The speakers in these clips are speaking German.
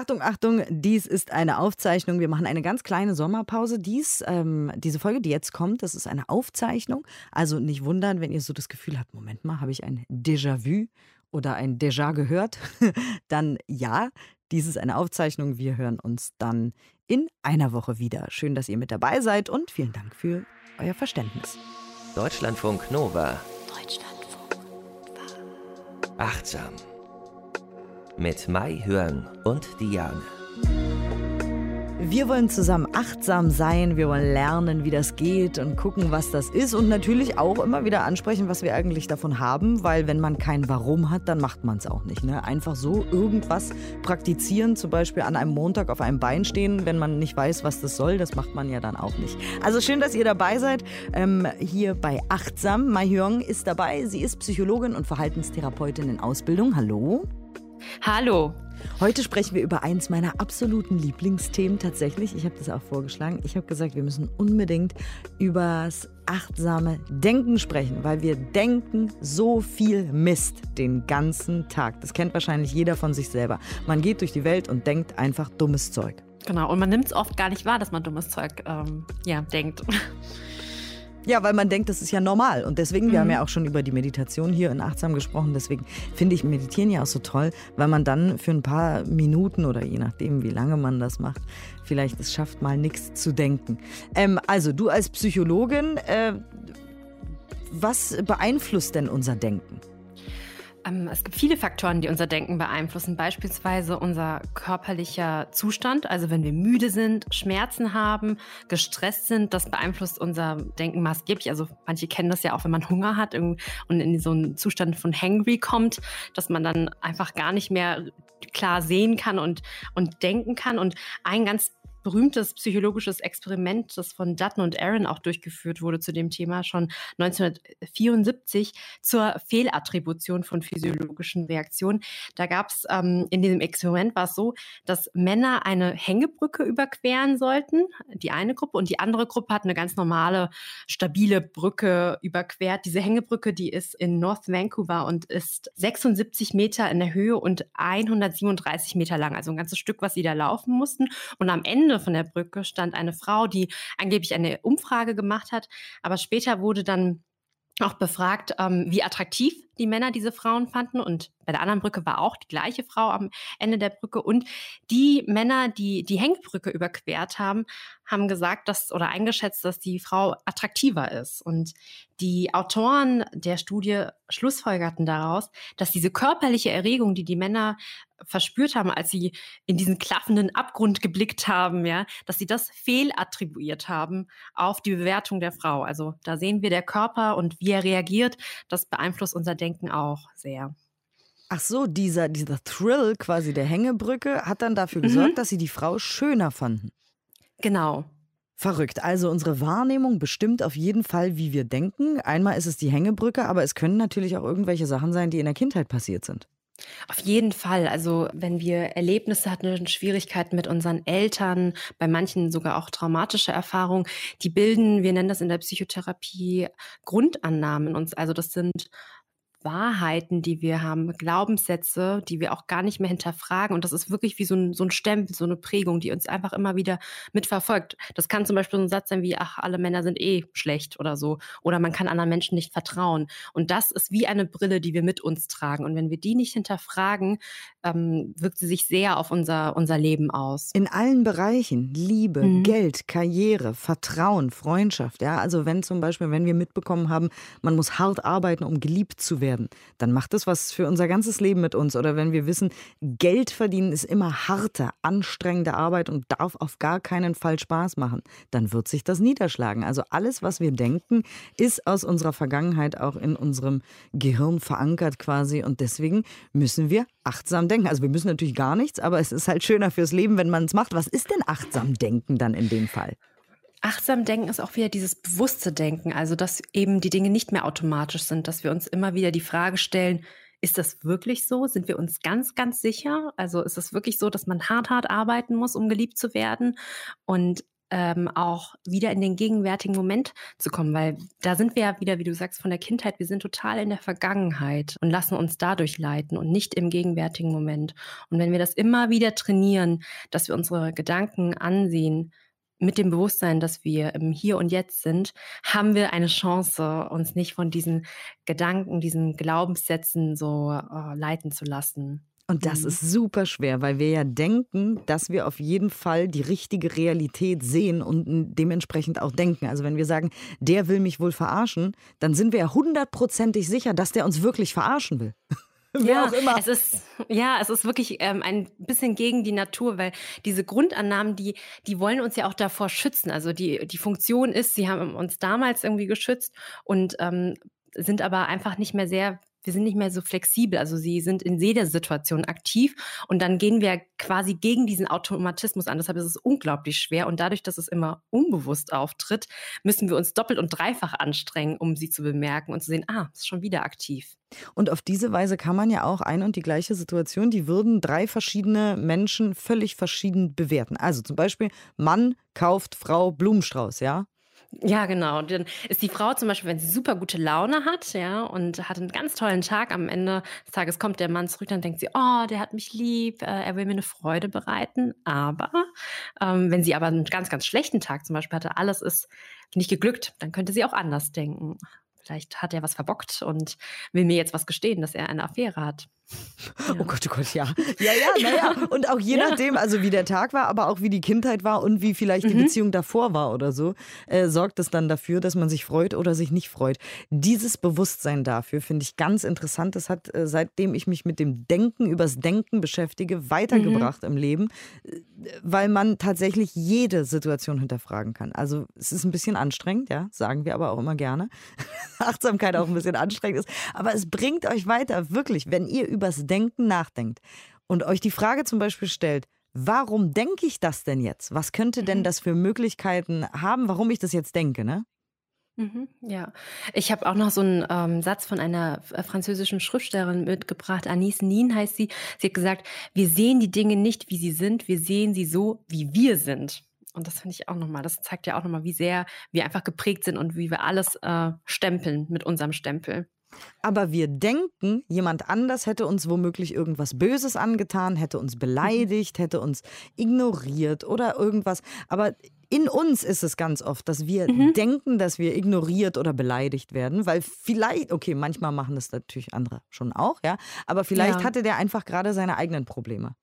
Achtung, Achtung, dies ist eine Aufzeichnung. Wir machen eine ganz kleine Sommerpause. Dies, ähm, diese Folge, die jetzt kommt, das ist eine Aufzeichnung. Also nicht wundern, wenn ihr so das Gefühl habt, Moment mal, habe ich ein Déjà-vu oder ein Déjà gehört? dann ja, dies ist eine Aufzeichnung. Wir hören uns dann in einer Woche wieder. Schön, dass ihr mit dabei seid und vielen Dank für euer Verständnis. Deutschlandfunk Nova. Deutschlandfunk Nova. Achtsam mit Mai Hörn und Diane. Wir wollen zusammen achtsam sein, wir wollen lernen, wie das geht und gucken, was das ist und natürlich auch immer wieder ansprechen, was wir eigentlich davon haben, weil wenn man kein Warum hat, dann macht man es auch nicht. Ne? Einfach so irgendwas praktizieren, zum Beispiel an einem Montag auf einem Bein stehen, wenn man nicht weiß, was das soll, das macht man ja dann auch nicht. Also schön, dass ihr dabei seid, ähm, hier bei Achtsam. Mai Hyung ist dabei, sie ist Psychologin und Verhaltenstherapeutin in Ausbildung. Hallo. Hallo. Heute sprechen wir über eins meiner absoluten Lieblingsthemen tatsächlich. Ich habe das auch vorgeschlagen. Ich habe gesagt, wir müssen unbedingt über das achtsame Denken sprechen, weil wir denken so viel Mist den ganzen Tag. Das kennt wahrscheinlich jeder von sich selber. Man geht durch die Welt und denkt einfach dummes Zeug. Genau, und man nimmt es oft gar nicht wahr, dass man dummes Zeug ähm, ja, denkt. Ja, weil man denkt, das ist ja normal. Und deswegen, mhm. wir haben mhm. ja auch schon über die Meditation hier in Achtsam gesprochen. Deswegen finde ich Meditieren ja auch so toll, weil man dann für ein paar Minuten oder je nachdem, wie lange man das macht, vielleicht es schafft, mal nichts zu denken. Ähm, also, du als Psychologin, äh, was beeinflusst denn unser Denken? Ähm, es gibt viele Faktoren, die unser Denken beeinflussen, beispielsweise unser körperlicher Zustand. Also wenn wir müde sind, Schmerzen haben, gestresst sind, das beeinflusst unser Denken maßgeblich. Also manche kennen das ja auch, wenn man Hunger hat und in so einen Zustand von Hangry kommt, dass man dann einfach gar nicht mehr klar sehen kann und, und denken kann. Und ein ganz berühmtes psychologisches Experiment, das von Dutton und Aaron auch durchgeführt wurde zu dem Thema schon 1974 zur Fehlattribution von physiologischen Reaktionen. Da gab es ähm, in diesem Experiment war es so, dass Männer eine Hängebrücke überqueren sollten, die eine Gruppe, und die andere Gruppe hat eine ganz normale, stabile Brücke überquert. Diese Hängebrücke, die ist in North Vancouver und ist 76 Meter in der Höhe und 137 Meter lang, also ein ganzes Stück, was sie da laufen mussten. Und am Ende Ende von der Brücke stand eine Frau, die angeblich eine Umfrage gemacht hat, aber später wurde dann auch befragt, ähm, wie attraktiv die Männer diese Frauen fanden. Und bei der anderen Brücke war auch die gleiche Frau am Ende der Brücke. Und die Männer, die die Hängebrücke überquert haben, haben gesagt, dass oder eingeschätzt, dass die Frau attraktiver ist. Und die Autoren der Studie schlussfolgerten daraus, dass diese körperliche Erregung, die die Männer verspürt haben, als sie in diesen klaffenden Abgrund geblickt haben, ja, dass sie das fehlattribuiert haben auf die Bewertung der Frau. Also da sehen wir der Körper und wie er reagiert, das beeinflusst unser Denken auch sehr. Ach so, dieser, dieser Thrill quasi der Hängebrücke hat dann dafür gesorgt, mhm. dass sie die Frau schöner fanden. Genau. Verrückt. Also unsere Wahrnehmung bestimmt auf jeden Fall, wie wir denken. Einmal ist es die Hängebrücke, aber es können natürlich auch irgendwelche Sachen sein, die in der Kindheit passiert sind. Auf jeden Fall. Also wenn wir Erlebnisse hatten, Schwierigkeiten mit unseren Eltern, bei manchen sogar auch traumatische Erfahrungen, die bilden, wir nennen das in der Psychotherapie Grundannahmen uns. Also das sind Wahrheiten, die wir haben, Glaubenssätze, die wir auch gar nicht mehr hinterfragen. Und das ist wirklich wie so ein, so ein Stempel, so eine Prägung, die uns einfach immer wieder mitverfolgt. Das kann zum Beispiel so ein Satz sein wie, ach, alle Männer sind eh schlecht oder so. Oder man kann anderen Menschen nicht vertrauen. Und das ist wie eine Brille, die wir mit uns tragen. Und wenn wir die nicht hinterfragen, ähm, wirkt sie sich sehr auf unser, unser Leben aus. In allen Bereichen. Liebe, mhm. Geld, Karriere, Vertrauen, Freundschaft. Ja, also wenn zum Beispiel, wenn wir mitbekommen haben, man muss hart arbeiten, um geliebt zu werden, werden, dann macht das was für unser ganzes Leben mit uns. Oder wenn wir wissen, Geld verdienen ist immer harte, anstrengende Arbeit und darf auf gar keinen Fall Spaß machen, dann wird sich das niederschlagen. Also alles, was wir denken, ist aus unserer Vergangenheit auch in unserem Gehirn verankert quasi. Und deswegen müssen wir achtsam denken. Also wir müssen natürlich gar nichts, aber es ist halt schöner fürs Leben, wenn man es macht. Was ist denn achtsam denken dann in dem Fall? Achtsam denken ist auch wieder dieses bewusste Denken, also dass eben die Dinge nicht mehr automatisch sind, dass wir uns immer wieder die Frage stellen, ist das wirklich so? Sind wir uns ganz, ganz sicher? Also ist es wirklich so, dass man hart, hart arbeiten muss, um geliebt zu werden? Und ähm, auch wieder in den gegenwärtigen Moment zu kommen, weil da sind wir ja wieder, wie du sagst, von der Kindheit, wir sind total in der Vergangenheit und lassen uns dadurch leiten und nicht im gegenwärtigen Moment. Und wenn wir das immer wieder trainieren, dass wir unsere Gedanken ansehen, mit dem Bewusstsein, dass wir im Hier und Jetzt sind, haben wir eine Chance, uns nicht von diesen Gedanken, diesen Glaubenssätzen so äh, leiten zu lassen. Und das mhm. ist super schwer, weil wir ja denken, dass wir auf jeden Fall die richtige Realität sehen und dementsprechend auch denken. Also wenn wir sagen, der will mich wohl verarschen, dann sind wir ja hundertprozentig sicher, dass der uns wirklich verarschen will. Wer ja, auch immer. Es ist, ja, es ist wirklich ähm, ein bisschen gegen die Natur, weil diese Grundannahmen, die, die wollen uns ja auch davor schützen. Also die, die Funktion ist, sie haben uns damals irgendwie geschützt und ähm, sind aber einfach nicht mehr sehr wir sind nicht mehr so flexibel. Also sie sind in jeder Situation aktiv und dann gehen wir quasi gegen diesen Automatismus an. Deshalb ist es unglaublich schwer und dadurch, dass es immer unbewusst auftritt, müssen wir uns doppelt und dreifach anstrengen, um sie zu bemerken und zu sehen, ah, ist schon wieder aktiv. Und auf diese Weise kann man ja auch ein und die gleiche Situation, die würden drei verschiedene Menschen völlig verschieden bewerten. Also zum Beispiel, Mann kauft Frau Blumenstrauß, ja? Ja, genau. Dann ist die Frau zum Beispiel, wenn sie super gute Laune hat, ja, und hat einen ganz tollen Tag, am Ende des Tages kommt der Mann zurück, dann denkt sie, oh, der hat mich lieb, äh, er will mir eine Freude bereiten. Aber ähm, wenn sie aber einen ganz, ganz schlechten Tag zum Beispiel hatte, alles ist nicht geglückt, dann könnte sie auch anders denken. Vielleicht hat er was verbockt und will mir jetzt was gestehen, dass er eine Affäre hat. Ja. Oh Gott, oh Gott, ja. Ja, ja, naja. Und auch je ja. nachdem, also wie der Tag war, aber auch wie die Kindheit war und wie vielleicht die mhm. Beziehung davor war oder so, äh, sorgt es dann dafür, dass man sich freut oder sich nicht freut. Dieses Bewusstsein dafür finde ich ganz interessant. Das hat, äh, seitdem ich mich mit dem Denken, übers Denken beschäftige, weitergebracht mhm. im Leben, äh, weil man tatsächlich jede Situation hinterfragen kann. Also es ist ein bisschen anstrengend, ja, sagen wir aber auch immer gerne. Achtsamkeit auch ein bisschen anstrengend ist. Aber es bringt euch weiter, wirklich, wenn ihr über übers Denken nachdenkt und euch die Frage zum Beispiel stellt, warum denke ich das denn jetzt? Was könnte denn mhm. das für Möglichkeiten haben, warum ich das jetzt denke, ne? Mhm, ja, ich habe auch noch so einen ähm, Satz von einer äh, französischen Schriftstellerin mitgebracht. Anis Nin heißt sie. Sie hat gesagt, wir sehen die Dinge nicht, wie sie sind, wir sehen sie so, wie wir sind. Und das finde ich auch nochmal, das zeigt ja auch nochmal, wie sehr wir einfach geprägt sind und wie wir alles äh, stempeln mit unserem Stempel. Aber wir denken, jemand anders hätte uns womöglich irgendwas Böses angetan, hätte uns beleidigt, hätte uns ignoriert oder irgendwas. Aber in uns ist es ganz oft, dass wir mhm. denken, dass wir ignoriert oder beleidigt werden, weil vielleicht, okay, manchmal machen das natürlich andere schon auch, ja, aber vielleicht ja. hatte der einfach gerade seine eigenen Probleme.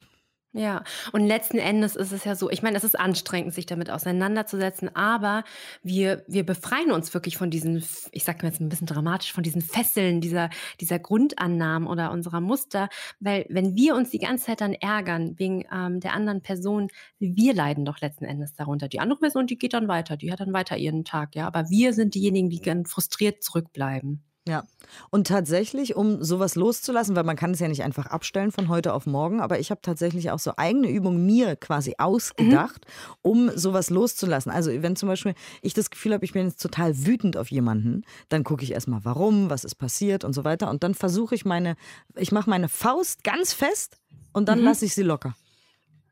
Ja, und letzten Endes ist es ja so, ich meine, es ist anstrengend, sich damit auseinanderzusetzen, aber wir, wir befreien uns wirklich von diesen, ich sage mir jetzt ein bisschen dramatisch, von diesen Fesseln dieser, dieser Grundannahmen oder unserer Muster, weil wenn wir uns die ganze Zeit dann ärgern wegen ähm, der anderen Person, wir leiden doch letzten Endes darunter. Die andere Person, die geht dann weiter, die hat dann weiter ihren Tag, ja, aber wir sind diejenigen, die ganz frustriert zurückbleiben. Ja. Und tatsächlich, um sowas loszulassen, weil man kann es ja nicht einfach abstellen von heute auf morgen, aber ich habe tatsächlich auch so eigene Übungen mir quasi ausgedacht, mhm. um sowas loszulassen. Also wenn zum Beispiel ich das Gefühl habe, ich bin jetzt total wütend auf jemanden, dann gucke ich erstmal, warum, was ist passiert und so weiter. Und dann versuche ich meine, ich mache meine Faust ganz fest und dann mhm. lasse ich sie locker.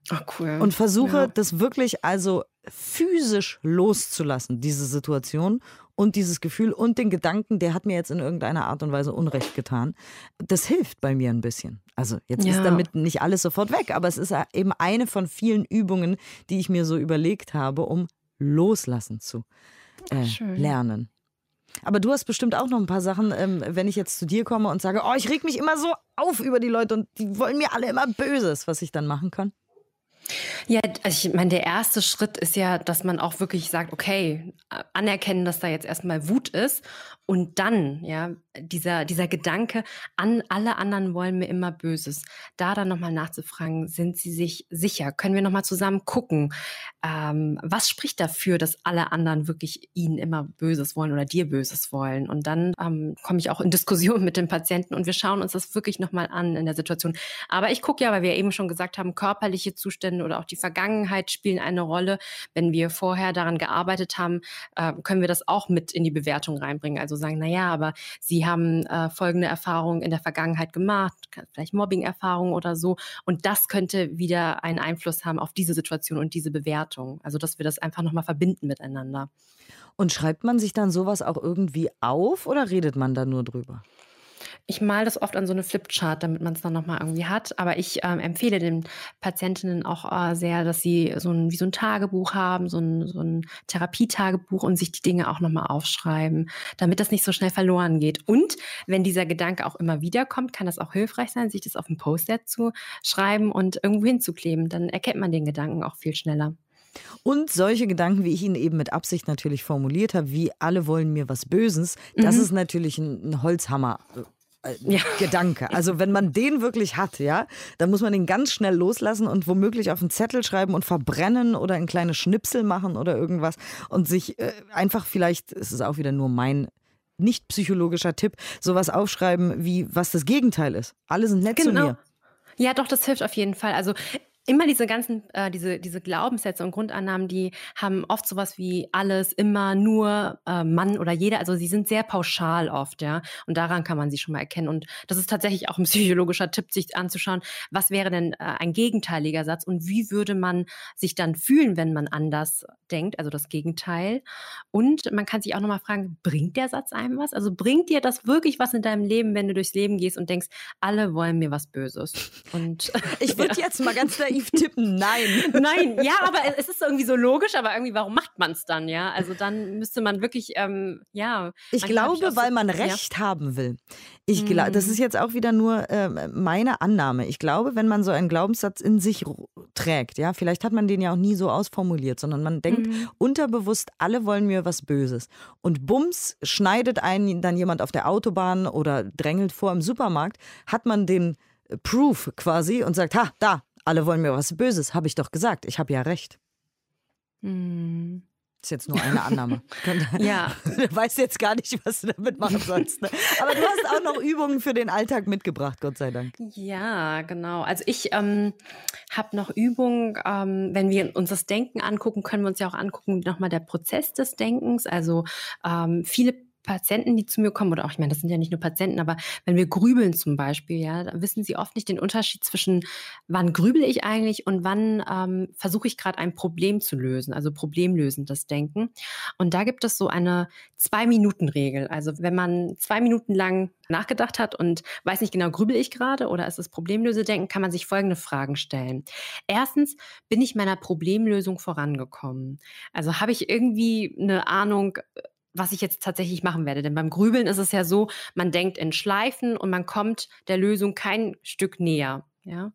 Ach, cool. Und versuche ja. das wirklich also physisch loszulassen, diese Situation und dieses Gefühl und den Gedanken, der hat mir jetzt in irgendeiner Art und Weise Unrecht getan. Das hilft bei mir ein bisschen. Also jetzt ja. ist damit nicht alles sofort weg, aber es ist eben eine von vielen Übungen, die ich mir so überlegt habe, um loslassen zu äh, lernen. Aber du hast bestimmt auch noch ein paar Sachen, ähm, wenn ich jetzt zu dir komme und sage, oh, ich reg mich immer so auf über die Leute und die wollen mir alle immer Böses, was ich dann machen kann. Ja, also ich meine, der erste Schritt ist ja, dass man auch wirklich sagt, okay, anerkennen, dass da jetzt erstmal Wut ist und dann, ja, dieser, dieser Gedanke, an alle anderen wollen mir immer Böses, da dann nochmal nachzufragen, sind sie sich sicher? Können wir nochmal zusammen gucken, ähm, was spricht dafür, dass alle anderen wirklich ihnen immer Böses wollen oder dir Böses wollen? Und dann ähm, komme ich auch in Diskussion mit dem Patienten und wir schauen uns das wirklich nochmal an in der Situation. Aber ich gucke ja, weil wir eben schon gesagt haben, körperliche Zustände oder auch die Vergangenheit spielen eine Rolle. Wenn wir vorher daran gearbeitet haben, äh, können wir das auch mit in die Bewertung reinbringen. Also sagen, na ja, aber Sie haben äh, folgende Erfahrungen in der Vergangenheit gemacht, vielleicht Mobbing-Erfahrungen oder so. Und das könnte wieder einen Einfluss haben auf diese Situation und diese Bewertung. Also, dass wir das einfach nochmal verbinden miteinander. Und schreibt man sich dann sowas auch irgendwie auf oder redet man da nur drüber? Ich male das oft an so eine Flipchart, damit man es dann nochmal irgendwie hat. Aber ich ähm, empfehle den Patientinnen auch äh, sehr, dass sie so ein, wie so ein Tagebuch haben, so ein, so ein Therapietagebuch und sich die Dinge auch nochmal aufschreiben, damit das nicht so schnell verloren geht. Und wenn dieser Gedanke auch immer wieder kommt, kann das auch hilfreich sein, sich das auf ein Post-it zu schreiben und irgendwo hinzukleben. Dann erkennt man den Gedanken auch viel schneller. Und solche Gedanken, wie ich ihn eben mit Absicht natürlich formuliert habe, wie alle wollen mir was Böses, das mhm. ist natürlich ein Holzhammer. Äh, ja. Gedanke. Also wenn man den wirklich hat, ja, dann muss man den ganz schnell loslassen und womöglich auf einen Zettel schreiben und verbrennen oder in kleine Schnipsel machen oder irgendwas und sich äh, einfach vielleicht, es ist auch wieder nur mein nicht psychologischer Tipp, sowas aufschreiben wie was das Gegenteil ist. Alle sind nett genau. zu mir. Ja, doch, das hilft auf jeden Fall. Also immer diese ganzen, äh, diese, diese Glaubenssätze und Grundannahmen, die haben oft sowas wie alles, immer, nur, äh, Mann oder jeder. Also sie sind sehr pauschal oft, ja. Und daran kann man sie schon mal erkennen. Und das ist tatsächlich auch ein psychologischer Tipp, sich anzuschauen, was wäre denn äh, ein gegenteiliger Satz und wie würde man sich dann fühlen, wenn man anders denkt, also das Gegenteil. Und man kann sich auch nochmal fragen, bringt der Satz einem was? Also bringt dir das wirklich was in deinem Leben, wenn du durchs Leben gehst und denkst, alle wollen mir was Böses? Und ich würde ja. jetzt mal ganz naiv tippen, nein. Nein, ja, aber es ist irgendwie so logisch, aber irgendwie, warum macht man es dann, ja? Also dann müsste man wirklich, ähm, ja. Ich glaube, ich weil so, man Recht ja. haben will. Ich glaube, das mhm. ist jetzt auch wieder nur äh, meine Annahme. Ich glaube, wenn man so einen Glaubenssatz in sich trägt, ja, vielleicht hat man den ja auch nie so ausformuliert, sondern man denkt mhm. unterbewusst, alle wollen mir was Böses. Und bums, schneidet einen dann jemand auf der Autobahn oder drängelt vor im Supermarkt, hat man den Proof quasi und sagt, ha, da, alle wollen mir was Böses, habe ich doch gesagt. Ich habe ja recht. Hm. Ist jetzt nur eine Annahme. ja. Du weißt jetzt gar nicht, was du damit machen sollst. Ne? Aber du hast auch noch Übungen für den Alltag mitgebracht, Gott sei Dank. Ja, genau. Also ich ähm, habe noch Übungen, ähm, wenn wir uns das Denken angucken, können wir uns ja auch angucken, nochmal der Prozess des Denkens. Also ähm, viele Patienten, die zu mir kommen, oder auch, ich meine, das sind ja nicht nur Patienten, aber wenn wir grübeln zum Beispiel, ja, da wissen sie oft nicht den Unterschied zwischen, wann grübel ich eigentlich und wann ähm, versuche ich gerade ein Problem zu lösen, also problemlösendes Denken. Und da gibt es so eine Zwei-Minuten-Regel. Also wenn man zwei Minuten lang nachgedacht hat und weiß nicht genau, grübel ich gerade oder ist es Problemlösedenken, kann man sich folgende Fragen stellen. Erstens, bin ich meiner Problemlösung vorangekommen? Also habe ich irgendwie eine Ahnung, was ich jetzt tatsächlich machen werde. Denn beim Grübeln ist es ja so, man denkt in Schleifen und man kommt der Lösung kein Stück näher. Ja?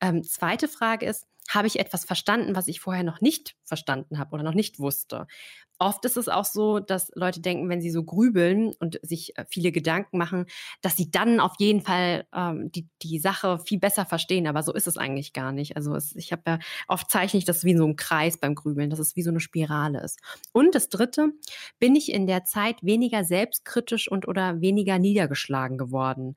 Ähm, zweite Frage ist, habe ich etwas verstanden, was ich vorher noch nicht verstanden habe oder noch nicht wusste? Oft ist es auch so, dass Leute denken, wenn sie so grübeln und sich äh, viele Gedanken machen, dass sie dann auf jeden Fall ähm, die, die Sache viel besser verstehen. Aber so ist es eigentlich gar nicht. Also es, ich habe ja oft zeichne ich das wie so ein Kreis beim Grübeln, dass es wie so eine Spirale ist. Und das Dritte, bin ich in der Zeit weniger selbstkritisch und oder weniger niedergeschlagen geworden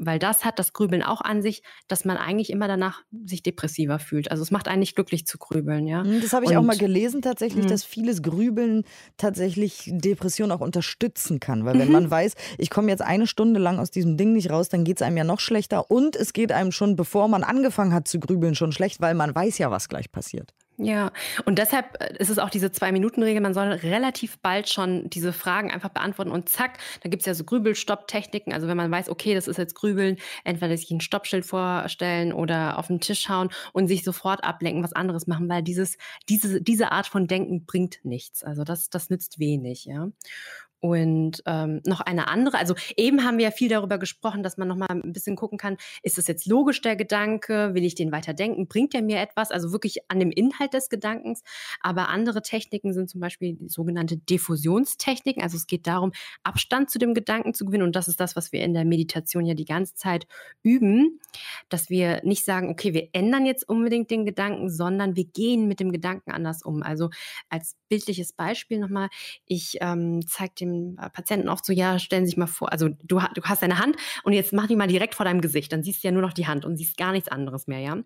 weil das hat das Grübeln auch an sich, dass man eigentlich immer danach sich depressiver fühlt. Also es macht einen nicht glücklich zu grübeln, ja. Hm, das habe ich Und, auch mal gelesen tatsächlich, mh. dass vieles Grübeln tatsächlich Depression auch unterstützen kann. Weil wenn mhm. man weiß, ich komme jetzt eine Stunde lang aus diesem Ding nicht raus, dann geht es einem ja noch schlechter. Und es geht einem schon, bevor man angefangen hat zu grübeln, schon schlecht, weil man weiß ja, was gleich passiert. Ja, und deshalb äh, ist es auch diese Zwei-Minuten-Regel. Man soll relativ bald schon diese Fragen einfach beantworten und zack, da gibt es ja so Grübel-Stopp-Techniken. Also wenn man weiß, okay, das ist jetzt Grübeln, entweder sich ein Stoppschild vorstellen oder auf den Tisch hauen und sich sofort ablenken, was anderes machen, weil dieses, diese, diese Art von Denken bringt nichts. Also das, das nützt wenig, ja. Und ähm, noch eine andere, also eben haben wir ja viel darüber gesprochen, dass man noch mal ein bisschen gucken kann, ist es jetzt logisch der Gedanke, will ich den weiter denken, bringt er mir etwas, also wirklich an dem Inhalt des Gedankens. Aber andere Techniken sind zum Beispiel sogenannte Diffusionstechniken, also es geht darum, Abstand zu dem Gedanken zu gewinnen. Und das ist das, was wir in der Meditation ja die ganze Zeit üben, dass wir nicht sagen, okay, wir ändern jetzt unbedingt den Gedanken, sondern wir gehen mit dem Gedanken anders um. Also als bildliches Beispiel nochmal, ich ähm, zeige dem äh, Patienten oft so, ja, stellen Sie sich mal vor, also du, du hast deine Hand und jetzt mach die mal direkt vor deinem Gesicht, dann siehst du ja nur noch die Hand und siehst gar nichts anderes mehr, ja.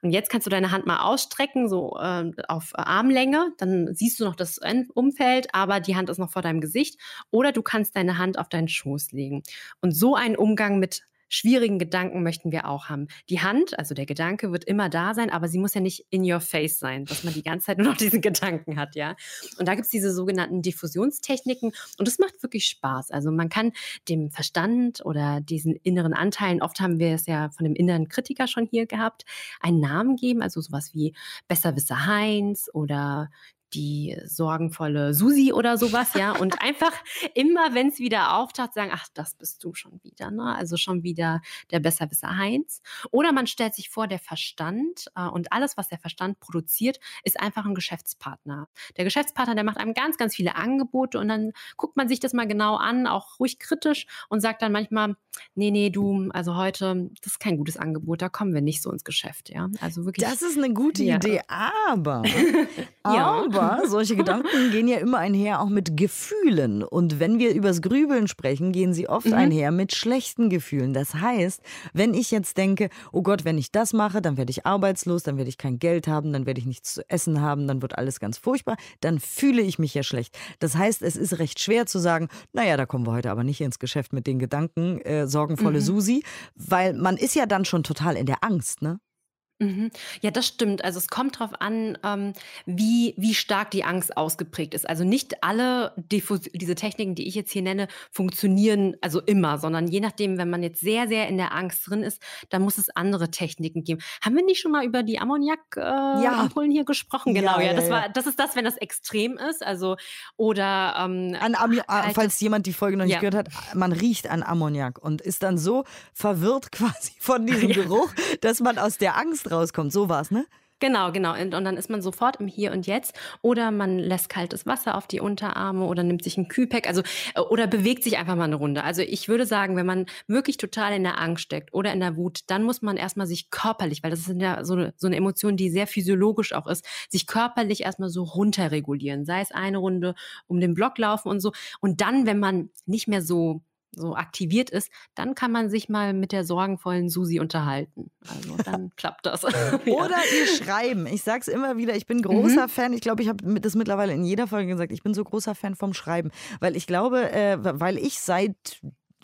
Und jetzt kannst du deine Hand mal ausstrecken, so äh, auf Armlänge, dann siehst du noch das Umfeld, aber die Hand ist noch vor deinem Gesicht. Oder du kannst deine Hand auf deinen Schoß legen. Und so einen Umgang mit schwierigen Gedanken möchten wir auch haben. Die Hand, also der Gedanke, wird immer da sein, aber sie muss ja nicht in your face sein, dass man die ganze Zeit nur noch diesen Gedanken hat, ja. Und da gibt es diese sogenannten Diffusionstechniken und es macht wirklich Spaß. Also man kann dem Verstand oder diesen inneren Anteilen, oft haben wir es ja von dem inneren Kritiker schon hier gehabt, einen Namen geben, also sowas wie Besserwisser Heinz oder die sorgenvolle Susi oder sowas, ja. Und einfach immer, wenn es wieder auftaucht, sagen, ach, das bist du schon wieder, ne? Also schon wieder der Besserwisser Heinz. Oder man stellt sich vor, der Verstand äh, und alles, was der Verstand produziert, ist einfach ein Geschäftspartner. Der Geschäftspartner, der macht einem ganz, ganz viele Angebote und dann guckt man sich das mal genau an, auch ruhig kritisch und sagt dann manchmal, nee, nee, du, also heute, das ist kein gutes Angebot, da kommen wir nicht so ins Geschäft, ja. Also wirklich. Das ist eine gute ja. Idee, aber, ja. aber aber solche Gedanken gehen ja immer einher auch mit Gefühlen. Und wenn wir übers Grübeln sprechen, gehen sie oft mhm. einher mit schlechten Gefühlen. Das heißt, wenn ich jetzt denke, oh Gott, wenn ich das mache, dann werde ich arbeitslos, dann werde ich kein Geld haben, dann werde ich nichts zu essen haben, dann wird alles ganz furchtbar, dann fühle ich mich ja schlecht. Das heißt, es ist recht schwer zu sagen, naja, da kommen wir heute aber nicht ins Geschäft mit den Gedanken, äh, sorgenvolle mhm. Susi, weil man ist ja dann schon total in der Angst, ne? Mhm. Ja, das stimmt. Also es kommt darauf an, ähm, wie, wie stark die Angst ausgeprägt ist. Also nicht alle Diffus diese Techniken, die ich jetzt hier nenne, funktionieren also immer, sondern je nachdem, wenn man jetzt sehr, sehr in der Angst drin ist, dann muss es andere Techniken geben. Haben wir nicht schon mal über die Ammoniak-Ampullen äh, ja. hier gesprochen? Genau, ja, ja, das war, das ist das, wenn das extrem ist. Also oder ähm, an Ammi halt, falls jemand die Folge noch nicht gehört hat, man riecht an Ammoniak und ist dann so verwirrt quasi von diesem Geruch, dass man aus der Angst rauskommt. So war es, ne? Genau, genau. Und, und, dann ist man sofort im Hier und Jetzt. Oder man lässt kaltes Wasser auf die Unterarme oder nimmt sich ein Kühlpack. Also, äh, oder bewegt sich einfach mal eine Runde. Also ich würde sagen, wenn man wirklich total in der Angst steckt oder in der Wut, dann muss man erstmal sich körperlich, weil das ist ja so eine, so eine Emotion, die sehr physiologisch auch ist, sich körperlich erstmal so runterregulieren. Sei es eine Runde um den Block laufen und so. Und dann, wenn man nicht mehr so so aktiviert ist, dann kann man sich mal mit der sorgenvollen Susi unterhalten. Also dann klappt das. Oder ihr schreiben. Ich sage es immer wieder, ich bin großer mhm. Fan. Ich glaube, ich habe das mittlerweile in jeder Folge gesagt. Ich bin so großer Fan vom Schreiben, weil ich glaube, äh, weil ich seit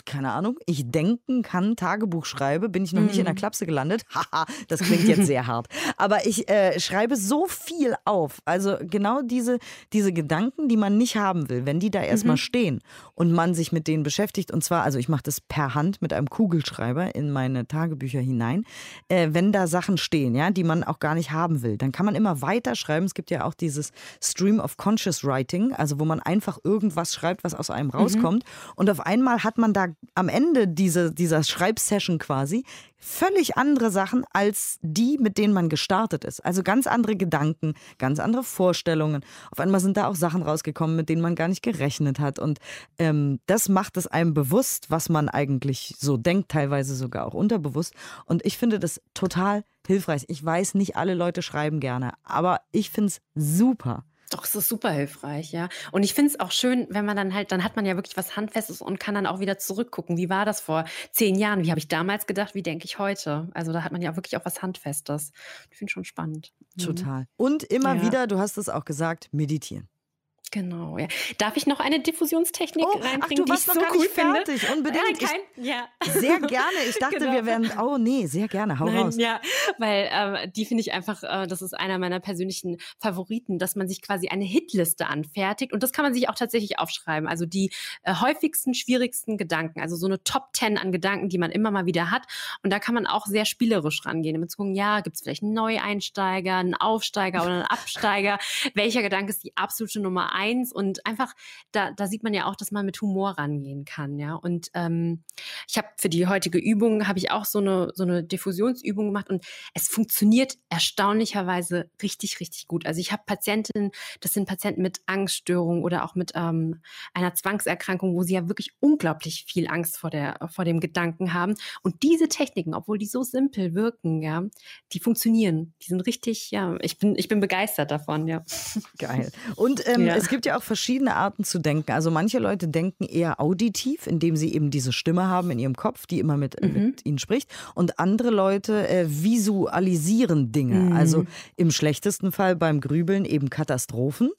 keine Ahnung, ich denken kann, Tagebuch schreibe, bin ich noch mhm. nicht in der mhm. Klapse gelandet. Haha, das klingt jetzt sehr hart. Aber ich äh, schreibe so viel auf. Also genau diese, diese Gedanken, die man nicht haben will, wenn die da erstmal mhm. stehen und man sich mit denen beschäftigt. Und zwar, also ich mache das per Hand mit einem Kugelschreiber in meine Tagebücher hinein. Äh, wenn da Sachen stehen, ja, die man auch gar nicht haben will, dann kann man immer weiter schreiben. Es gibt ja auch dieses Stream of Conscious Writing, also wo man einfach irgendwas schreibt, was aus einem mhm. rauskommt. Mhm. Und auf einmal hat man da am Ende diese, dieser Schreibsession quasi völlig andere Sachen als die, mit denen man gestartet ist. Also ganz andere Gedanken, ganz andere Vorstellungen. Auf einmal sind da auch Sachen rausgekommen, mit denen man gar nicht gerechnet hat. Und ähm, das macht es einem bewusst, was man eigentlich so denkt, teilweise sogar auch unterbewusst. Und ich finde das total hilfreich. Ich weiß, nicht alle Leute schreiben gerne, aber ich finde es super. Doch, es ist super hilfreich, ja. Und ich finde es auch schön, wenn man dann halt, dann hat man ja wirklich was Handfestes und kann dann auch wieder zurückgucken. Wie war das vor zehn Jahren? Wie habe ich damals gedacht? Wie denke ich heute? Also da hat man ja wirklich auch was Handfestes. Ich finde schon spannend. Mhm. Total. Und immer ja. wieder, du hast es auch gesagt, meditieren. Genau, ja. Darf ich noch eine Diffusionstechnik oh, reinbringen, ach, du warst die ich so noch gar cool nicht fertig. finde? Unbedingt. Nein, kein, ja. Sehr gerne. Ich dachte, genau. wir wären. Oh nee, sehr gerne. Hau Nein, raus. Ja, weil äh, die finde ich einfach, äh, das ist einer meiner persönlichen Favoriten, dass man sich quasi eine Hitliste anfertigt und das kann man sich auch tatsächlich aufschreiben. Also die äh, häufigsten, schwierigsten Gedanken, also so eine Top Ten an Gedanken, die man immer mal wieder hat. Und da kann man auch sehr spielerisch rangehen, damit zu gucken, ja, gibt es vielleicht einen Neueinsteiger, einen Aufsteiger oder einen Absteiger? Welcher Gedanke ist die absolute Nummer eins? Und einfach da, da sieht man ja auch, dass man mit Humor rangehen kann, ja. Und ähm, ich habe für die heutige Übung habe ich auch so eine so eine Diffusionsübung gemacht und es funktioniert erstaunlicherweise richtig richtig gut. Also ich habe Patientinnen, das sind Patienten mit Angststörungen oder auch mit ähm, einer Zwangserkrankung, wo sie ja wirklich unglaublich viel Angst vor der vor dem Gedanken haben. Und diese Techniken, obwohl die so simpel wirken, ja, die funktionieren. Die sind richtig, ja, ich bin ich bin begeistert davon, ja. Geil. Und ähm, ja. es es gibt ja auch verschiedene Arten zu denken. Also manche Leute denken eher auditiv, indem sie eben diese Stimme haben in ihrem Kopf, die immer mit, mhm. mit ihnen spricht. Und andere Leute äh, visualisieren Dinge. Mhm. Also im schlechtesten Fall beim Grübeln eben Katastrophen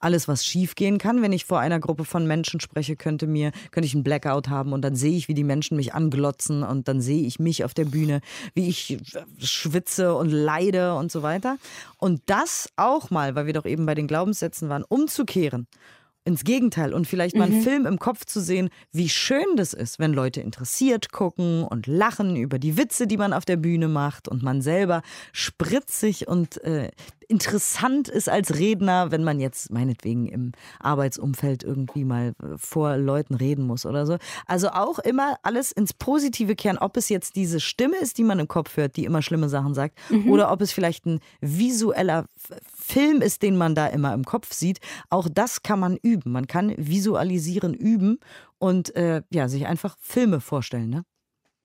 alles, was schiefgehen kann. Wenn ich vor einer Gruppe von Menschen spreche, könnte mir, könnte ich einen Blackout haben und dann sehe ich, wie die Menschen mich anglotzen und dann sehe ich mich auf der Bühne, wie ich schwitze und leide und so weiter. Und das auch mal, weil wir doch eben bei den Glaubenssätzen waren, umzukehren ins Gegenteil und vielleicht mal einen mhm. Film im Kopf zu sehen, wie schön das ist, wenn Leute interessiert gucken und lachen über die Witze, die man auf der Bühne macht und man selber spritzig und äh, interessant ist als Redner, wenn man jetzt meinetwegen im Arbeitsumfeld irgendwie mal äh, vor Leuten reden muss oder so. Also auch immer alles ins Positive kehren, ob es jetzt diese Stimme ist, die man im Kopf hört, die immer schlimme Sachen sagt, mhm. oder ob es vielleicht ein visueller Film ist, den man da immer im Kopf sieht. Auch das kann man üben. Man kann visualisieren üben und äh, ja, sich einfach Filme vorstellen. Ne?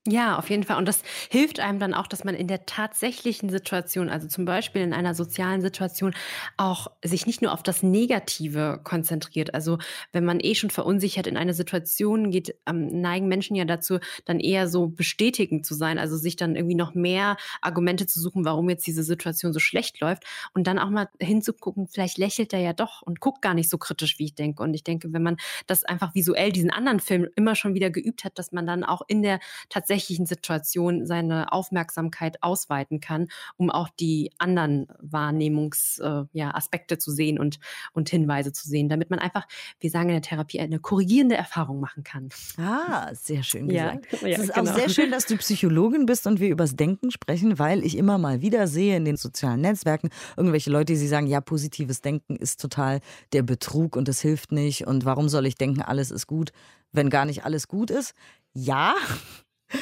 Ja, auf jeden Fall. Und das hilft einem dann auch, dass man in der tatsächlichen Situation, also zum Beispiel in einer sozialen Situation, auch sich nicht nur auf das Negative konzentriert. Also wenn man eh schon verunsichert in eine Situation geht, ähm, neigen Menschen ja dazu, dann eher so bestätigend zu sein, also sich dann irgendwie noch mehr Argumente zu suchen, warum jetzt diese Situation so schlecht läuft und dann auch mal hinzugucken, vielleicht lächelt er ja doch und guckt gar nicht so kritisch, wie ich denke. Und ich denke, wenn man das einfach visuell diesen anderen Film immer schon wieder geübt hat, dass man dann auch in der tatsächlichen tatsächlichen Situation seine Aufmerksamkeit ausweiten kann, um auch die anderen Wahrnehmungsaspekte äh, ja, zu sehen und, und Hinweise zu sehen, damit man einfach, wir sagen in der Therapie, eine korrigierende Erfahrung machen kann. Ah, sehr schön gesagt. Ja, ja, es ist genau. auch sehr schön, dass du Psychologin bist und wir übers Denken sprechen, weil ich immer mal wieder sehe in den sozialen Netzwerken irgendwelche Leute, die sagen, ja, positives Denken ist total der Betrug und es hilft nicht und warum soll ich denken, alles ist gut, wenn gar nicht alles gut ist. Ja,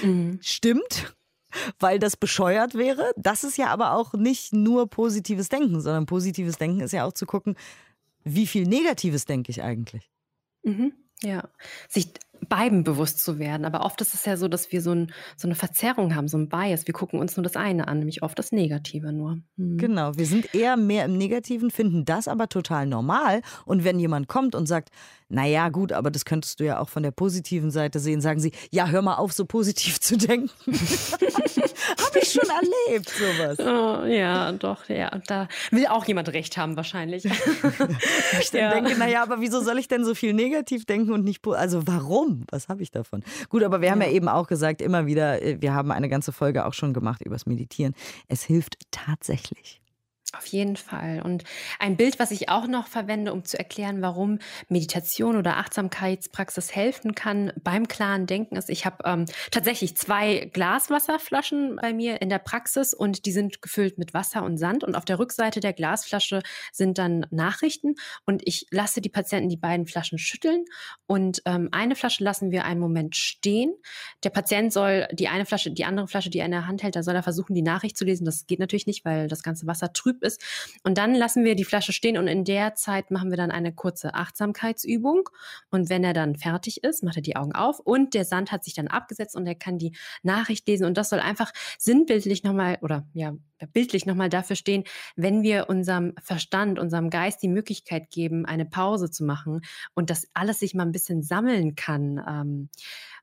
Mhm. Stimmt, weil das bescheuert wäre. Das ist ja aber auch nicht nur positives Denken, sondern positives Denken ist ja auch zu gucken, wie viel Negatives denke ich eigentlich. Mhm. Ja, sich beiden bewusst zu werden. Aber oft ist es ja so, dass wir so, ein, so, eine Verzerrung haben, so ein Bias. Wir gucken uns nur das eine an, nämlich oft das Negative nur. Mhm. Genau, wir sind eher mehr im Negativen, finden das aber total normal. Und wenn jemand kommt und sagt, naja, gut, aber das könntest du ja auch von der positiven Seite sehen, sagen sie, ja, hör mal auf, so positiv zu denken. Habe ich schon erlebt, sowas. Oh, ja, doch, ja. Da will auch jemand recht haben, wahrscheinlich. ich ja. denke, naja, aber wieso soll ich denn so viel negativ denken und nicht, also warum? Was habe ich davon? Gut, aber wir haben ja. ja eben auch gesagt, immer wieder, äh, wir haben eine ganze Folge auch schon gemacht übers Meditieren. Es hilft tatsächlich. Auf jeden Fall. Und ein Bild, was ich auch noch verwende, um zu erklären, warum Meditation oder Achtsamkeitspraxis helfen kann beim klaren Denken, ist, ich habe ähm, tatsächlich zwei Glaswasserflaschen bei mir in der Praxis und die sind gefüllt mit Wasser und Sand. Und auf der Rückseite der Glasflasche sind dann Nachrichten und ich lasse die Patienten die beiden Flaschen schütteln und ähm, eine Flasche lassen wir einen Moment stehen. Der Patient soll die eine Flasche, die andere Flasche, die er in der Hand hält, da soll er versuchen, die Nachricht zu lesen. Das geht natürlich nicht, weil das ganze Wasser trüb ist. Und dann lassen wir die Flasche stehen und in der Zeit machen wir dann eine kurze Achtsamkeitsübung. Und wenn er dann fertig ist, macht er die Augen auf und der Sand hat sich dann abgesetzt und er kann die Nachricht lesen. Und das soll einfach sinnbildlich nochmal oder ja, bildlich nochmal dafür stehen, wenn wir unserem Verstand, unserem Geist die Möglichkeit geben, eine Pause zu machen und das alles sich mal ein bisschen sammeln kann.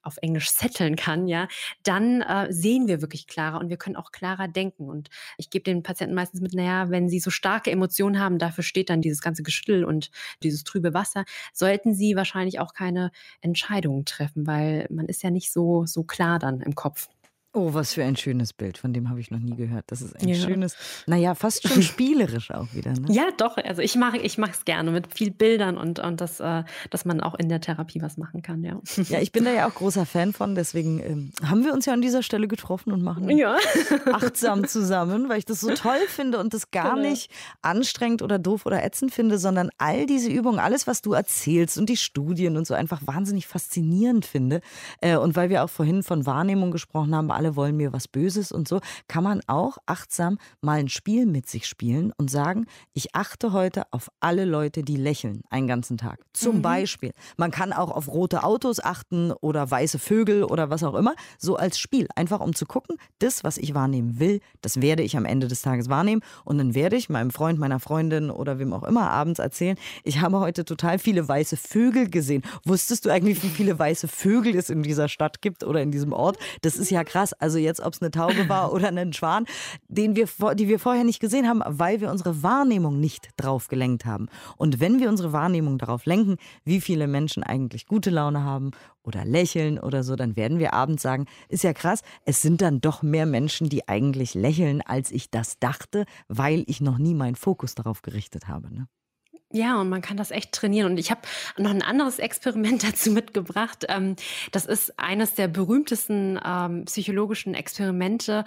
Auf Englisch setteln kann, ja, dann äh, sehen wir wirklich klarer und wir können auch klarer denken. Und ich gebe den Patienten meistens mit, naja, wenn sie so starke Emotionen haben, dafür steht dann dieses ganze Geschüttel und dieses trübe Wasser, sollten sie wahrscheinlich auch keine Entscheidungen treffen, weil man ist ja nicht so, so klar dann im Kopf. Oh, was für ein schönes Bild. Von dem habe ich noch nie gehört. Das ist ein ja. schönes, naja, fast schon spielerisch auch wieder. Ne? Ja, doch. Also ich mache ich es gerne mit viel Bildern und, und das, äh, dass man auch in der Therapie was machen kann, ja. Ja, ich bin da ja auch großer Fan von. Deswegen ähm, haben wir uns ja an dieser Stelle getroffen und machen ja. achtsam zusammen, weil ich das so toll finde und das gar genau. nicht anstrengend oder doof oder ätzend finde, sondern all diese Übungen, alles, was du erzählst und die Studien und so einfach wahnsinnig faszinierend finde. Äh, und weil wir auch vorhin von Wahrnehmung gesprochen haben, alle alle wollen mir was Böses und so, kann man auch achtsam mal ein Spiel mit sich spielen und sagen, ich achte heute auf alle Leute, die lächeln einen ganzen Tag. Zum mhm. Beispiel. Man kann auch auf rote Autos achten oder weiße Vögel oder was auch immer. So als Spiel. Einfach um zu gucken, das, was ich wahrnehmen will, das werde ich am Ende des Tages wahrnehmen. Und dann werde ich meinem Freund, meiner Freundin oder wem auch immer abends erzählen, ich habe heute total viele weiße Vögel gesehen. Wusstest du eigentlich, wie viele weiße Vögel es in dieser Stadt gibt oder in diesem Ort? Das ist ja krass. Also jetzt, ob es eine Taube war oder ein Schwan, den wir, die wir vorher nicht gesehen haben, weil wir unsere Wahrnehmung nicht drauf gelenkt haben. Und wenn wir unsere Wahrnehmung darauf lenken, wie viele Menschen eigentlich gute Laune haben oder lächeln oder so, dann werden wir abends sagen, ist ja krass, es sind dann doch mehr Menschen, die eigentlich lächeln, als ich das dachte, weil ich noch nie meinen Fokus darauf gerichtet habe. Ne? Ja, und man kann das echt trainieren. Und ich habe noch ein anderes Experiment dazu mitgebracht. Ähm, das ist eines der berühmtesten ähm, psychologischen Experimente,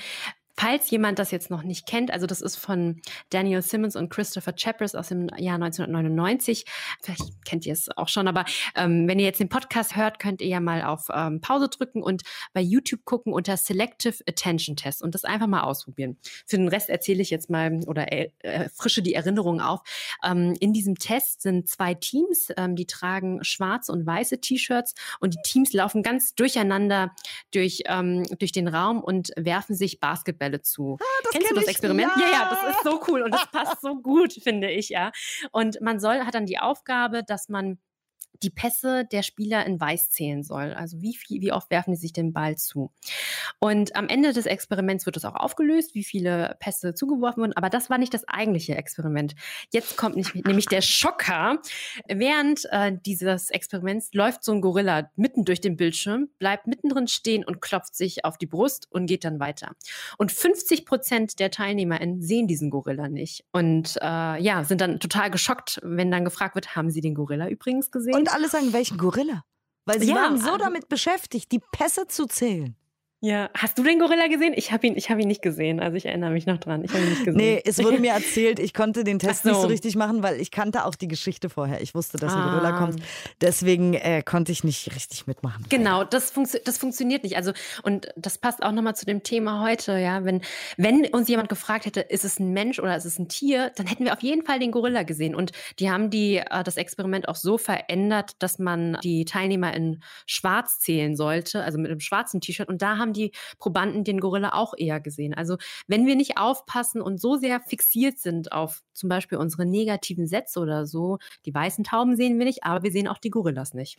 Falls jemand das jetzt noch nicht kennt, also das ist von Daniel Simmons und Christopher Chappers aus dem Jahr 1999. Vielleicht kennt ihr es auch schon, aber ähm, wenn ihr jetzt den Podcast hört, könnt ihr ja mal auf ähm, Pause drücken und bei YouTube gucken unter Selective Attention Test und das einfach mal ausprobieren. Für den Rest erzähle ich jetzt mal oder äh, frische die Erinnerungen auf. Ähm, in diesem Test sind zwei Teams, ähm, die tragen schwarze und weiße T-Shirts und die Teams laufen ganz durcheinander durch, ähm, durch den Raum und werfen sich Basketball Bälle zu. Ah, Kennst du das Experiment? Ja. ja, ja, das ist so cool und das passt so gut, finde ich, ja. Und man soll, hat dann die Aufgabe, dass man die Pässe der Spieler in Weiß zählen soll. Also wie viel, wie oft werfen die sich den Ball zu? Und am Ende des Experiments wird es auch aufgelöst, wie viele Pässe zugeworfen wurden. Aber das war nicht das eigentliche Experiment. Jetzt kommt nicht, nämlich der Schocker. Während äh, dieses Experiments läuft so ein Gorilla mitten durch den Bildschirm, bleibt mittendrin stehen und klopft sich auf die Brust und geht dann weiter. Und 50 Prozent der TeilnehmerInnen sehen diesen Gorilla nicht und äh, ja, sind dann total geschockt, wenn dann gefragt wird, haben sie den Gorilla übrigens gesehen? Und alle sagen, welchen Gorilla? Weil sie ja, waren so also damit beschäftigt, die Pässe zu zählen. Ja, hast du den Gorilla gesehen? Ich habe ihn, ich ihn nicht gesehen. Also ich erinnere mich noch dran. Ich habe ihn nicht gesehen. Nee, es wurde mir erzählt, ich konnte den Test so. nicht so richtig machen, weil ich kannte auch die Geschichte vorher. Ich wusste, dass ein ah. Gorilla kommt. Deswegen äh, konnte ich nicht richtig mitmachen. Genau, das, funktio das funktioniert nicht. Also und das passt auch nochmal zu dem Thema heute. Ja, wenn wenn uns jemand gefragt hätte, ist es ein Mensch oder ist es ein Tier, dann hätten wir auf jeden Fall den Gorilla gesehen. Und die haben die äh, das Experiment auch so verändert, dass man die Teilnehmer in Schwarz zählen sollte, also mit einem schwarzen T-Shirt. Und da haben haben die Probanden den Gorilla auch eher gesehen. Also wenn wir nicht aufpassen und so sehr fixiert sind auf zum Beispiel unsere negativen Sätze oder so, die weißen Tauben sehen wir nicht, aber wir sehen auch die Gorillas nicht.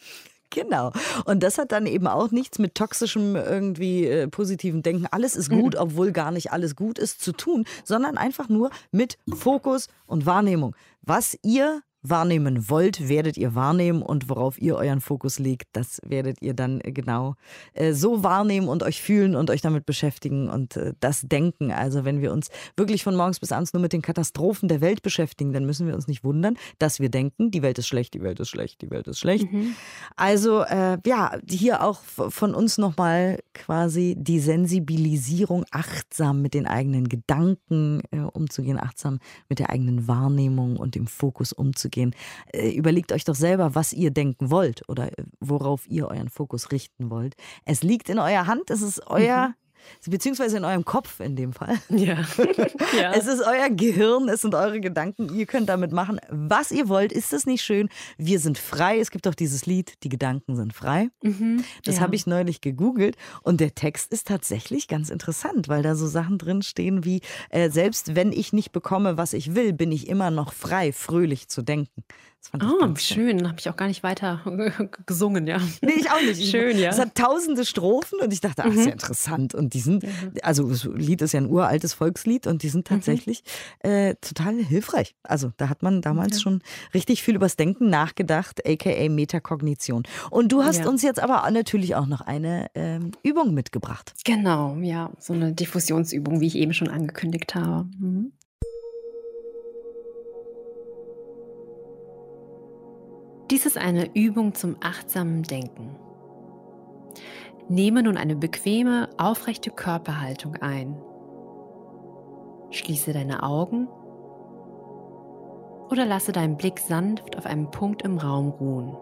Genau. Und das hat dann eben auch nichts mit toxischem irgendwie äh, positiven Denken. Alles ist gut, mhm. obwohl gar nicht alles gut ist zu tun, sondern einfach nur mit Fokus und Wahrnehmung. Was ihr wahrnehmen wollt, werdet ihr wahrnehmen und worauf ihr euren Fokus legt, das werdet ihr dann äh, genau äh, so wahrnehmen und euch fühlen und euch damit beschäftigen und äh, das denken. Also wenn wir uns wirklich von morgens bis abends nur mit den Katastrophen der Welt beschäftigen, dann müssen wir uns nicht wundern, dass wir denken, die Welt ist schlecht, die Welt ist schlecht, die Welt ist schlecht. Mhm. Also äh, ja, hier auch von uns nochmal quasi die Sensibilisierung, achtsam mit den eigenen Gedanken äh, umzugehen, achtsam mit der eigenen Wahrnehmung und dem Fokus umzugehen gehen. Äh, überlegt euch doch selber, was ihr denken wollt oder äh, worauf ihr euren Fokus richten wollt. Es liegt in eurer Hand, es ist euer mhm beziehungsweise in eurem Kopf in dem Fall. Ja. ja. Es ist euer Gehirn, es sind eure Gedanken. Ihr könnt damit machen, was ihr wollt. Ist das nicht schön? Wir sind frei. Es gibt auch dieses Lied, die Gedanken sind frei. Mhm. Das ja. habe ich neulich gegoogelt und der Text ist tatsächlich ganz interessant, weil da so Sachen drin stehen wie, äh, selbst wenn ich nicht bekomme, was ich will, bin ich immer noch frei, fröhlich zu denken. Oh, schön. Habe ich auch gar nicht weiter gesungen, ja. Nee, ich auch nicht. Schön, ja. Es hat tausende Strophen und ich dachte, ach, mhm. ist ja interessant. Und die sind, mhm. also das Lied ist ja ein uraltes Volkslied und die sind mhm. tatsächlich mhm. äh, total hilfreich. Also da hat man damals ja. schon richtig viel übers Denken nachgedacht, aka Metakognition. Und du hast ja. uns jetzt aber natürlich auch noch eine ähm, Übung mitgebracht. Genau, ja. So eine Diffusionsübung, wie ich eben schon angekündigt habe. Mhm. Dies ist eine Übung zum achtsamen Denken. Nehme nun eine bequeme, aufrechte Körperhaltung ein. Schließe deine Augen oder lasse deinen Blick sanft auf einem Punkt im Raum ruhen.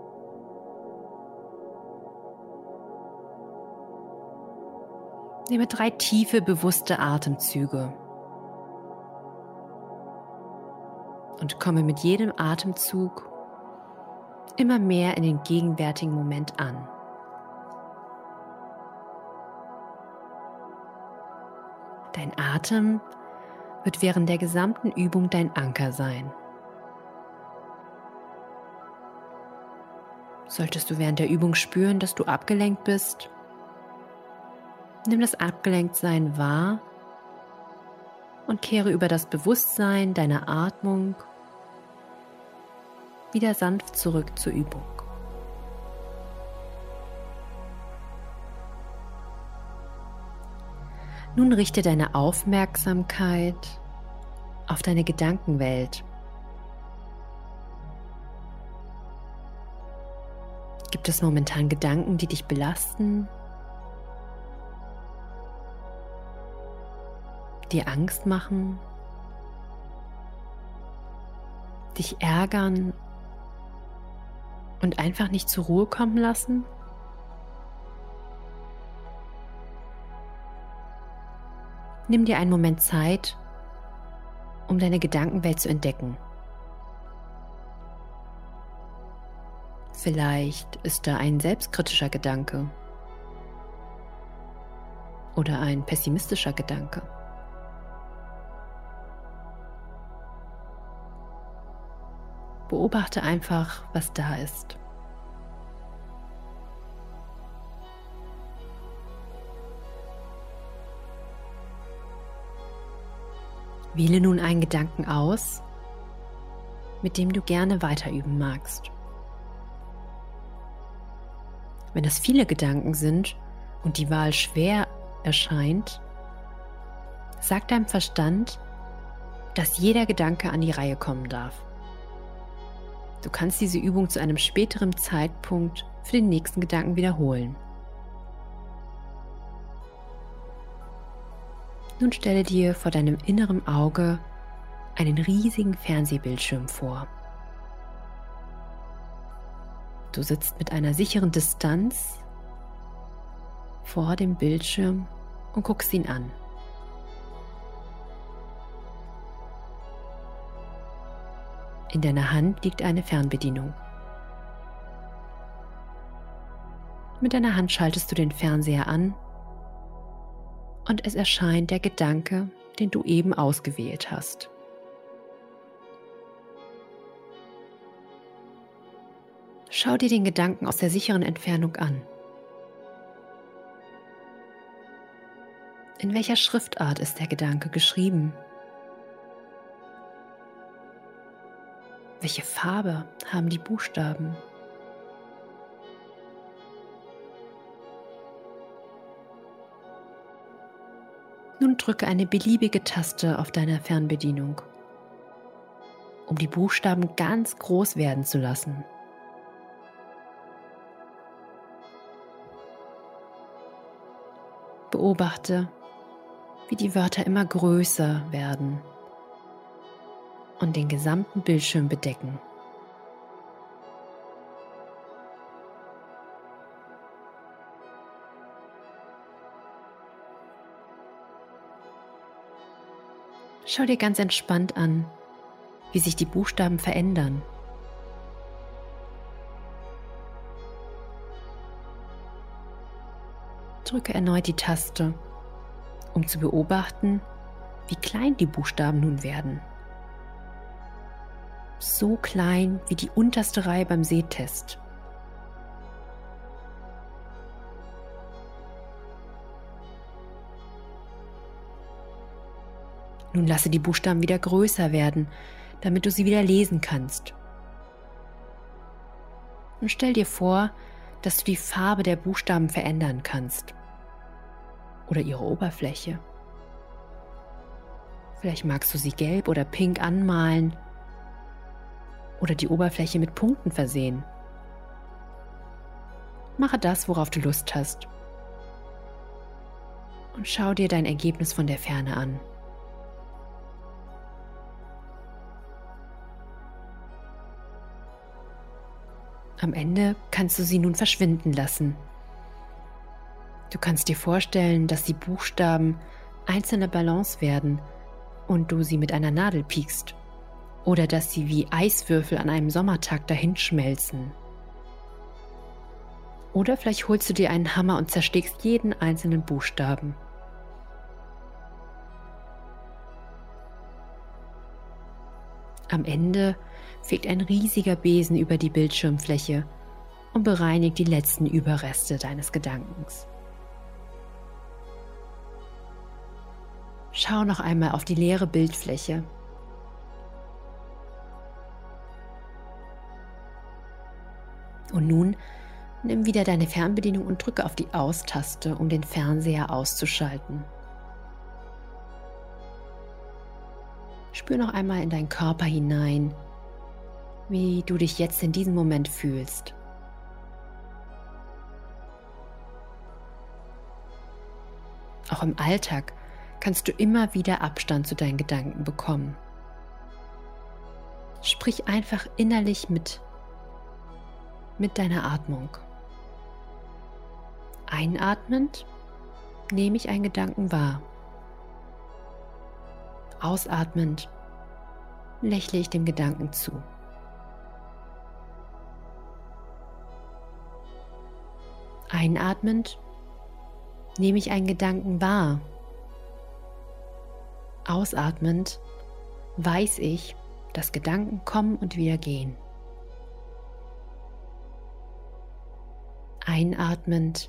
Nehme drei tiefe, bewusste Atemzüge. Und komme mit jedem Atemzug immer mehr in den gegenwärtigen Moment an. Dein Atem wird während der gesamten Übung dein Anker sein. Solltest du während der Übung spüren, dass du abgelenkt bist, nimm das Abgelenktsein wahr und kehre über das Bewusstsein deiner Atmung wieder sanft zurück zur Übung. Nun richte deine Aufmerksamkeit auf deine Gedankenwelt. Gibt es momentan Gedanken, die dich belasten? Dir Angst machen? Dich ärgern und einfach nicht zur Ruhe kommen lassen? Nimm dir einen Moment Zeit, um deine Gedankenwelt zu entdecken. Vielleicht ist da ein selbstkritischer Gedanke oder ein pessimistischer Gedanke. Beobachte einfach, was da ist. Wähle nun einen Gedanken aus, mit dem du gerne weiterüben magst. Wenn es viele Gedanken sind und die Wahl schwer erscheint, sag deinem Verstand, dass jeder Gedanke an die Reihe kommen darf. Du kannst diese Übung zu einem späteren Zeitpunkt für den nächsten Gedanken wiederholen. Nun stelle dir vor deinem inneren Auge einen riesigen Fernsehbildschirm vor. Du sitzt mit einer sicheren Distanz vor dem Bildschirm und guckst ihn an. In deiner Hand liegt eine Fernbedienung. Mit deiner Hand schaltest du den Fernseher an und es erscheint der Gedanke, den du eben ausgewählt hast. Schau dir den Gedanken aus der sicheren Entfernung an. In welcher Schriftart ist der Gedanke geschrieben? Welche Farbe haben die Buchstaben? Nun drücke eine beliebige Taste auf deiner Fernbedienung, um die Buchstaben ganz groß werden zu lassen. Beobachte, wie die Wörter immer größer werden und den gesamten Bildschirm bedecken. Schau dir ganz entspannt an, wie sich die Buchstaben verändern. Drücke erneut die Taste, um zu beobachten, wie klein die Buchstaben nun werden. So klein wie die unterste Reihe beim Sehtest. Nun lasse die Buchstaben wieder größer werden, damit du sie wieder lesen kannst. Und stell dir vor, dass du die Farbe der Buchstaben verändern kannst. Oder ihre Oberfläche. Vielleicht magst du sie gelb oder pink anmalen. Oder die Oberfläche mit Punkten versehen. Mache das, worauf du Lust hast. Und schau dir dein Ergebnis von der Ferne an. Am Ende kannst du sie nun verschwinden lassen. Du kannst dir vorstellen, dass die Buchstaben einzelne Ballons werden und du sie mit einer Nadel piekst. Oder dass sie wie Eiswürfel an einem Sommertag dahinschmelzen. Oder vielleicht holst du dir einen Hammer und zerschlägst jeden einzelnen Buchstaben. Am Ende fegt ein riesiger Besen über die Bildschirmfläche und bereinigt die letzten Überreste deines Gedankens. Schau noch einmal auf die leere Bildfläche. Und nun nimm wieder deine Fernbedienung und drücke auf die Aus-Taste, um den Fernseher auszuschalten. Spür noch einmal in deinen Körper hinein, wie du dich jetzt in diesem Moment fühlst. Auch im Alltag kannst du immer wieder Abstand zu deinen Gedanken bekommen. Sprich einfach innerlich mit, mit deiner Atmung. Einatmend nehme ich einen Gedanken wahr. Ausatmend lächle ich dem Gedanken zu. Einatmend nehme ich einen Gedanken wahr. Ausatmend weiß ich, dass Gedanken kommen und wieder gehen. Einatmend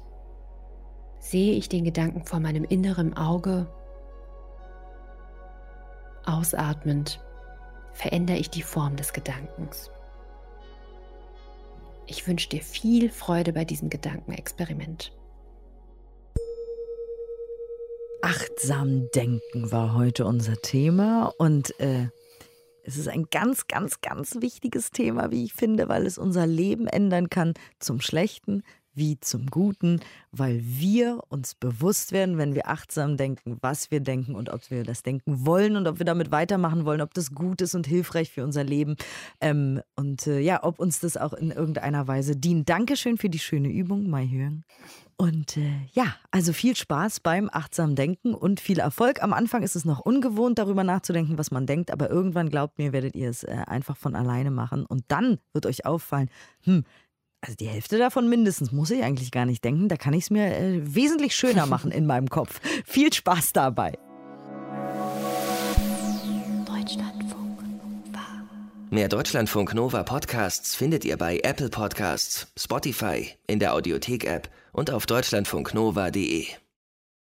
sehe ich den Gedanken vor meinem inneren Auge Ausatmend verändere ich die Form des Gedankens. Ich wünsche dir viel Freude bei diesem Gedankenexperiment. Achtsam denken war heute unser Thema und äh, es ist ein ganz, ganz, ganz wichtiges Thema, wie ich finde, weil es unser Leben ändern kann zum Schlechten wie zum Guten, weil wir uns bewusst werden, wenn wir achtsam denken, was wir denken und ob wir das denken wollen und ob wir damit weitermachen wollen, ob das gut ist und hilfreich für unser Leben ähm, und äh, ja, ob uns das auch in irgendeiner Weise dient. Dankeschön für die schöne Übung, Mai Hören. Und äh, ja, also viel Spaß beim achtsamen Denken und viel Erfolg. Am Anfang ist es noch ungewohnt, darüber nachzudenken, was man denkt, aber irgendwann glaubt mir, werdet ihr es äh, einfach von alleine machen und dann wird euch auffallen, hm, also die Hälfte davon mindestens muss ich eigentlich gar nicht denken. Da kann ich es mir äh, wesentlich schöner machen in meinem Kopf. Viel Spaß dabei. Deutschlandfunk Nova. Mehr Deutschlandfunk Nova Podcasts findet ihr bei Apple Podcasts, Spotify, in der Audiothek-App und auf deutschlandfunknova.de.